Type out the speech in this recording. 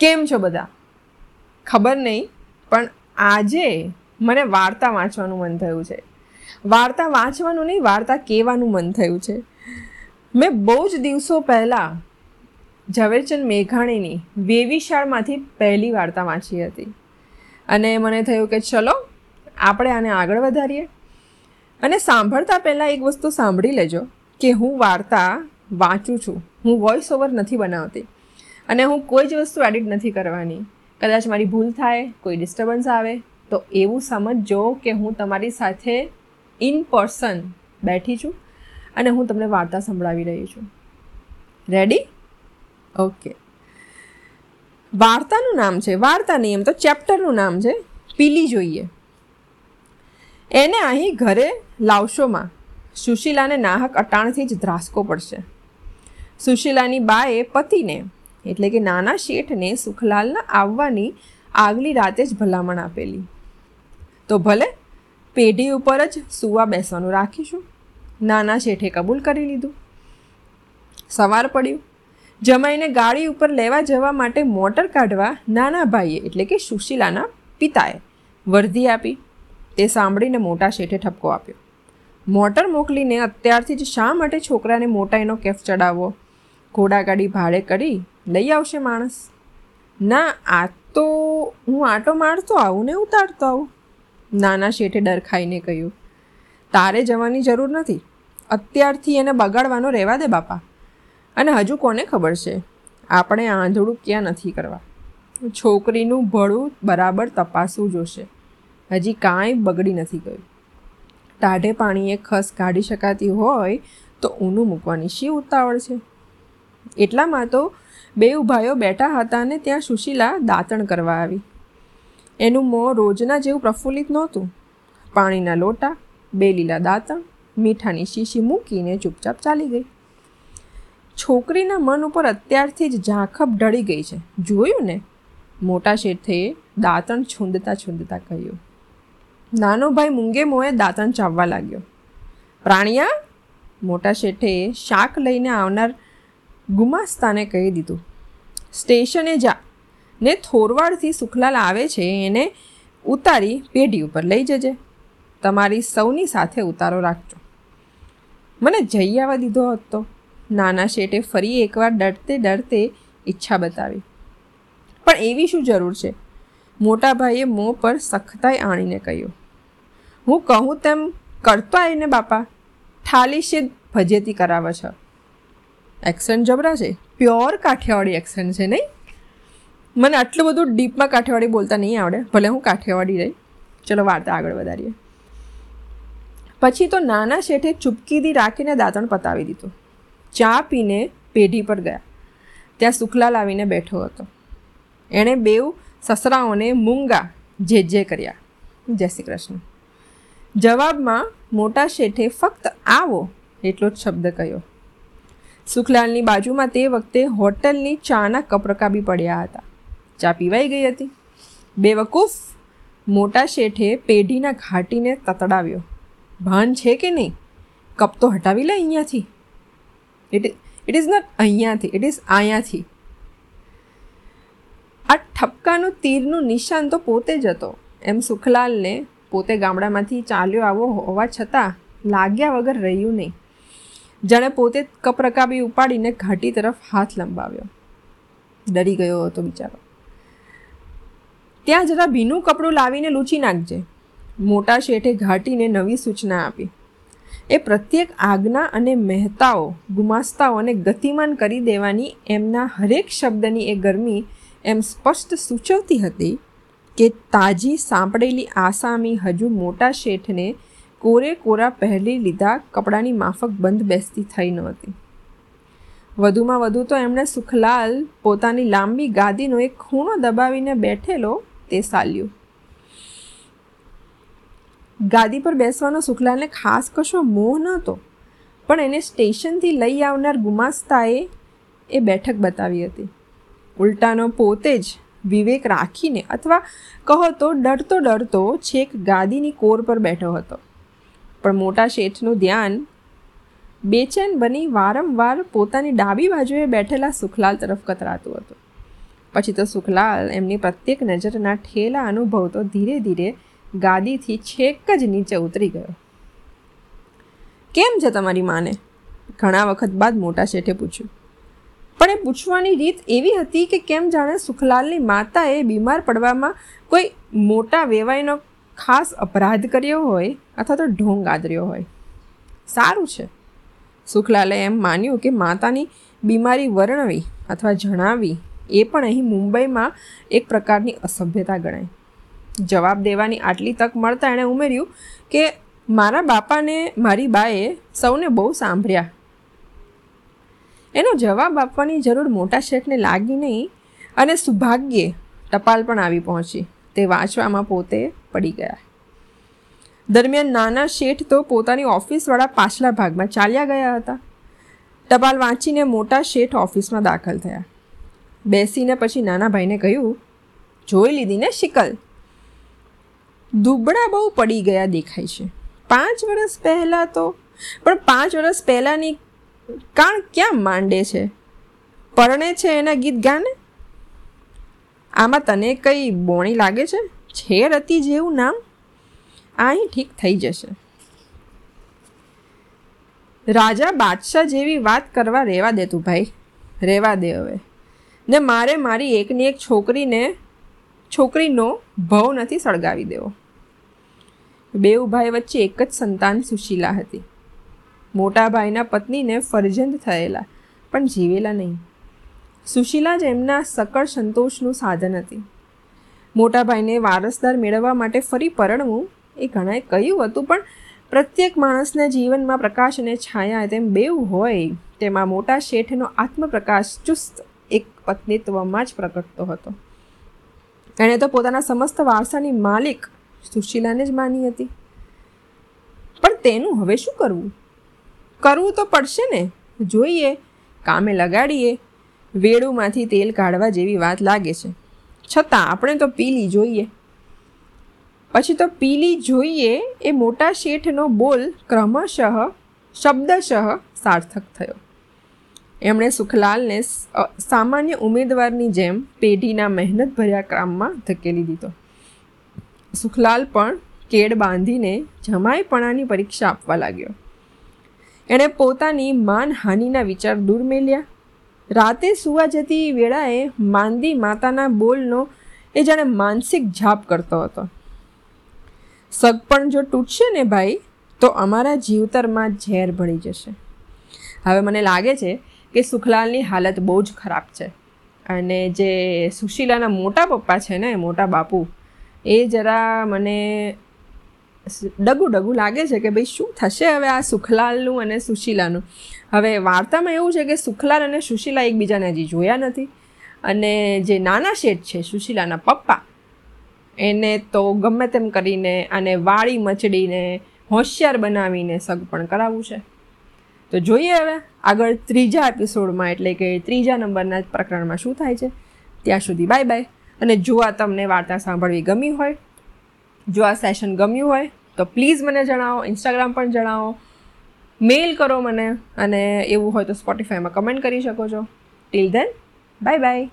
કેમ છો બધા? ખબર નહીં, પણ આજે મને વાર્તા વાંચવાનું મન થયું છે. વાર્તા વાંચવાનું નહીં, વાર્તા કહેવાનું મન થયું છે. મેં બહુ જ દિવસો પહેલાં ઝવેરચંદ મેઘાણીની વેવિશાળમાંથી પહેલી વાર્તા વાંચી હતી. અને મને થયું કે ચલો, આપણે આને આગળ વધારીએ. અને સાંભળતા પહેલાં એક વસ્તુ સાંભળી લેજો, કે હું વાર્તા વાંચું છું. હું વોઇસ ઓવર નથી બનાવતી. અને હું કોઈ જ વસ્તુ એડિટ નથી કરવાની. કદાચ મારી ભૂલ થાય, કોઈ ડિસ્ટર્બન્સ આવે, તો એવું સમજજો કે હું તમારી સાથે ઇન પર્સન બેઠી છું અને હું તમને વાર્તા સંભળાવી રહી છું. રેડી ઓકે વાર્તાનું નામ છે, વાર્તા નહીં એમ તો ચેપ્ટરનું નામ છે, પીલી જોઈએ. એને અહીં ઘરે લાવશોમાં. સુશીલાને નાહક અટાણથી જ ધ્રાસકો પડશે. સુશીલાની બાએ પતિને એટલે કે નાના શેઠને સુખલાલના આવવાની આગલી રાતે જ ભલામણ આપેલી. તો ભલે પેઢી ઉપર જ સુવા બેસવાનું રાખીશું. નાના શેઠે કબૂલ કરી લીધું. સવાર પડ્યું. જમાઈને ગાડી ઉપર લેવા જવા માટે મોટર કાઢવા નાના ભાઈએ એટલે કે સુશીલાના પિતાએ વર્ધી આપી. તે સાંભળીને મોટા શેઠે ઠપકો આપ્યો. મોટર મોકલીને અત્યારથી જ શા માટે છોકરાને મોટા એનો કેફ ચડાવવો? ઘોડાગાડી ભાડે કરી લઈ આવશે માણસ. ના, આ તો હું આટો મારતો આવું ને ઉતારતો આવું. નાના શેઠે ડર ખાઈને કહ્યું, તારે જવાની જરૂર નથી. અત્યારથી એને બગાડવાનો રહેવા દે બાપા. અને હજુ કોને ખબર છે? આપણે આંધળું ક્યાં નથી કરવા. છોકરીનું ભળું બરાબર તપાસવું જોશે. હજી કાંઈ બગડી નથી ગયું. ટાઢે પાણીએ ખસ કાઢી શકાતી હોય તો ઊનું મૂકવાની શી ઉતાવળ છે? એટલામાં તો બે ભાઈઓ બેઠા હતા અને ત્યાં સુશીલા દાંતણ કરવા આવી. એનું મોં રોજના જેવું પ્રફુલ્લિત નહોતું. પાણીના લોટા, બે લીલા દાંતણ, મીઠાની શીશી મૂકીને ચૂપચાપ ચાલી ગઈ. છોકરીના મન ઉપર અત્યારથી જ ઝાંખપ ઢળી ગઈ છે. જોયું ને? મોટા શેઠે દાંતણ છૂંદતા છૂંદતા કહ્યું. નાનો ભાઈ મૂંગે મોએ દાંતણ ચાવવા લાગ્યો. પ્રાણિયા, મોટા શેઠે શાક લઈને આવનાર ગુમાસ્તાને કહી દીધું, સ્ટેશને જા. ને થોરવાડથી સુખલાલ આવે છે, એને ઉતારી પેઢી ઉપર લઈ જજે. તમારી સૌની સાથે ઉતારો રાખજો. મને જઈ આવવા દીધો હતો નાના શેઠે ફરી એકવાર ડરતે ડરતે ઈચ્છા બતાવી. પણ એવી શું જરૂર છે? મોટા ભાઈએ મોં પર સખતાઈ આણીને કહ્યું, હું કહું તેમ કરતો આવીને બાપા. ઠાલી શીદ ભજેતી કરાવે છે. એક્સન્ટ જબરા છે? પ્યોર કાઠિયાવાડી એક્સન્ટ છે નહીં? મને આટલું બધું ડીપમાં કાઠિયાવાડી બોલતા નહીં આવડે. ભલે હું કાઠિયાવાડી રહી. ચલો વાર્તા આગળ વધારીએ. પછી તો નાના શેઠે ચૂપકીથી રાખીને દાંતણ પતાવી દીધું. ચા પીને પેઢી પર ગયા. ત્યાં સુખલા લાવીને બેઠો હતો. એણે બેઉ સસરાઓને મૂંગા જે જે કર્યા. જય શ્રી કૃષ્ણ. જવાબમાં મોટા શેઠે ફક્ત આવો એટલો જ શબ્દ કહ્યો. સુખલાલની બાજુમાં તે વખતે હોટલની ચાના કપ રકાબી પડ્યા હતા. ચા પીવાઈ ગઈ હતી. બેવકૂફ મોટા શેઠે પેઢીના ઘાટીને તતડાવ્યો. ભાન છે કે નહીં? કપ તો હટાવી લે અહીંયાથી. ઇટ ઇટ ઇઝ નોટ અહીંયાથી ઇટ ઇઝ અહીંયાથી આ ઠપકાનું તીરનું નિશાન તો પોતે જ હતો. એમ સુખલાલને પોતે ગામડામાંથી ચાલ્યો આવો હોવા છતાં લાગ્યા વગર રહ્યું નહીં. જાણે પોતે કપ રકાબી ઉપાડીને ઘાટી તરફ હાથ લંબાવ્યો. ડરી ગયો હતો બિચારો. ત્યાં જરા ભીનું કપડું લાવીને લૂછી નાખજે. મોટા શેઠે ઘાટીને નવી સૂચના આપી. એ પ્રત્યેક આજ્ઞા અને મહેતાઓ ગુમાસ્તાઓને ગતિમાન કરી દેવાની એમના હરેક શબ્દની એ ગરમી એમ સ્પષ્ટ સૂચવતી હતી કે તાજી સાંપડેલી આસામી હજુ મોટા શેઠને કોરે કોરા પહેલી લીધા કપડાની માફક બંધ બેસતી થઈ નહોતી વધુમાં વધુ તો એમણે સુખલાલ પોતાની લાંબી ગાદીનો એક ખૂણો દબાવીને બેઠેલો તે સાલ્યું. ગાદી પર બેસવાનો સુખલાલને ખાસ કશો મોહ નહોતો, પણ એને સ્ટેશનથી લઈ આવનાર ગુમાસ્તાએ એ બેઠક બતાવી હતી. ઉલટાનો પોતે જ વિવેક રાખીને અથવા કહો તો ડરતો ડરતો છેક ગાદીની કોર પર બેઠો હતો. પણ મોટા શેઠનું ધ્યાન બેચેન બની વારંવાર પોતાની ડાબી બાજુએ બેઠેલા સુખલાલ તરફ કતરાતું હતું. પછી તો સુખલાલ એમની પ્રત્યેક નજરના ઠેલા અનુભવતો ધીરે ધીરે ગાદીથી છેક જ નીચે ઉતરી ગયો. કેમ છે તમારી માને? ઘણા વખત બાદ મોટા શેઠે પૂછ્યું. પણ એ પૂછવાની રીત એવી હતી કે કેમ જાણે સુખલાલની માતાએ બીમાર પડવામાં કોઈ મોટા વેવાઈનો ખાસ અપરાધ કર્યો હોય અથવા તો ઢોંગ આદર્યો હોય. સારું છે. સુખલાલે એમ માન્યું કે માતાની બીમારી વર્ણવી અથવા જણાવી એ પણ અહીં મુંબઈમાં એક પ્રકારની અસભ્યતા ગણાય. જવાબ દેવાની આટલી તક મળતા એણે ઉમેર્યું કે મારા બાપાને મારી બાએ સૌને બહુ સાંભળ્યા. એનો જવાબ આપવાની જરૂર મોટા શેઠને લાગી નહીં અને સુભાગ્યે ટપાલ પણ આવી પહોંચી. તે વાંચવામાં પોતે પડી ગયા. દરમિયાન નાના શેઠ તો પોતાની ઓફિસવાળા પાછલા ભાગમાં ચાલ્યા ગયા હતા. ટપાલ વાંચીને મોટા શેઠ ઓફિસમાં દાખલ થયા. બેસીને પછી નાના ભાઈને કહ્યું, જોઈ લીધી ને શિકલ. દુબળા બહુ પડી ગયા દેખાય છે. પાંચ વર્ષ પહેલાં તો, પણ પાંચ વર્ષ પહેલાંની કાણ ક્યાં માંડે છે? પરણે છે એના ગીત ગાને? આમાં તને કંઈ બોણી લાગે છે? છે રતી જેવું નામ આ અહીં ઠીક થઈ જશે. રાજા બાદશાહ જેવી વાત કરવા રહેવા દે તું ભાઈ રહેવા દે હવે. ને મારે મારી એકની એક છોકરીને, છોકરીનો ભવ નથી સળગાવી દેવો. બેઉ ભાઈ વચ્ચે એક જ સંતાન સુશીલા હતી. મોટા ભાઈના પત્નીને ફરજંદ થયેલા, પણ જીવેલા નહીં. સુશીલા જ એમના સકળ સંતોષનું સાધન હતી. મોટા ભાઈને વારસદાર મેળવવા માટે ફરી પરણવું એ ઘણાએ કહ્યું હતું, પણ પ્રત્યેક માણસના જીવનમાં પ્રકાશ અને છાયા તેમ બેવ હોય, તેમાં મોટા શેઠનો આત્મપ્રકાશ ચુસ્ત એક પત્નીત્વમાં જ પ્રગટતો હતો. એણે તો પોતાના સમસ્ત વારસાની માલિક સુશીલાને જ માની હતી. પણ તેનું હવે શું કરવું? કરવું તો પડશે ને? જોઈએ. કામે લગાડીએ. વેડુમાંથી તેલ કાઢવા જેવી વાત લાગે છે. છતાં આપણે તો પીલી જોઈએ. પછી તો પીલી જોઈએ એ મોટા શેઠનો બોલ ક્રમશઃ, શબ્દશઃ સાર્થક થયો. એમણે સુખલાલને સામાન્ય ઉમેદવારની જેમ પેઢીના મહેનતભર્યા કામમાં ધકેલી દીધો. સુખલાલ પણ કેડ બાંધીને જમાઈપણાની પરીક્ષા આપવા લાગ્યો. એણે પોતાની માનહાનિના વિચાર દૂર મેલ્યા રાતે સુવા જતી વેળાએ માંદી માતાના બોલનો એ જાણે માનસિક જાપ કરતો હતો. સગપણ જો તૂટશે ને ભાઈ, તો અમારા જીવતરમાં ઝેર ભળી જશે. હવે મને લાગે છે કે સુખલાલની હાલત બહુ જ ખરાબ છે. અને જે સુશીલાના મોટા પપ્પા છે ને, મોટા બાપુ, એ જરા મને ડગું ડગું લાગે છે કે ભાઈ શું થશે હવે આ સુખલાલનું અને સુશીલાનું? હવે વાર્તામાં એવું છે કે સુખલાલ અને સુશીલા એકબીજાને હજી જોયા નથી. અને જે નાના શેઠ છે, સુશીલાના પપ્પા, એને તો ગમે તેમ કરીને આને વાળી મચડીને હોશિયાર બનાવીને સગપણ કરાવવું છે. તો જોઈએ હવે આગળ ત્રીજા એપિસોડમાં, એટલે કે ત્રીજા નંબરના પ્રકરણમાં શું થાય છે. ત્યાં સુધી બાય બાય. અને જો આ તમને વાર્તા સાંભળવી ગમી હોય જો આ સેશન ગમ્યું હોય, તો પ્લીઝ મને જણાવો ઇન્સ્ટાગ્રામ પણ જણાવો. મેલ કરો મને અને એવું હોય તો સ્પોટિફાઈમાં કમેન્ટ કરી શકો છો. Teal than bye bye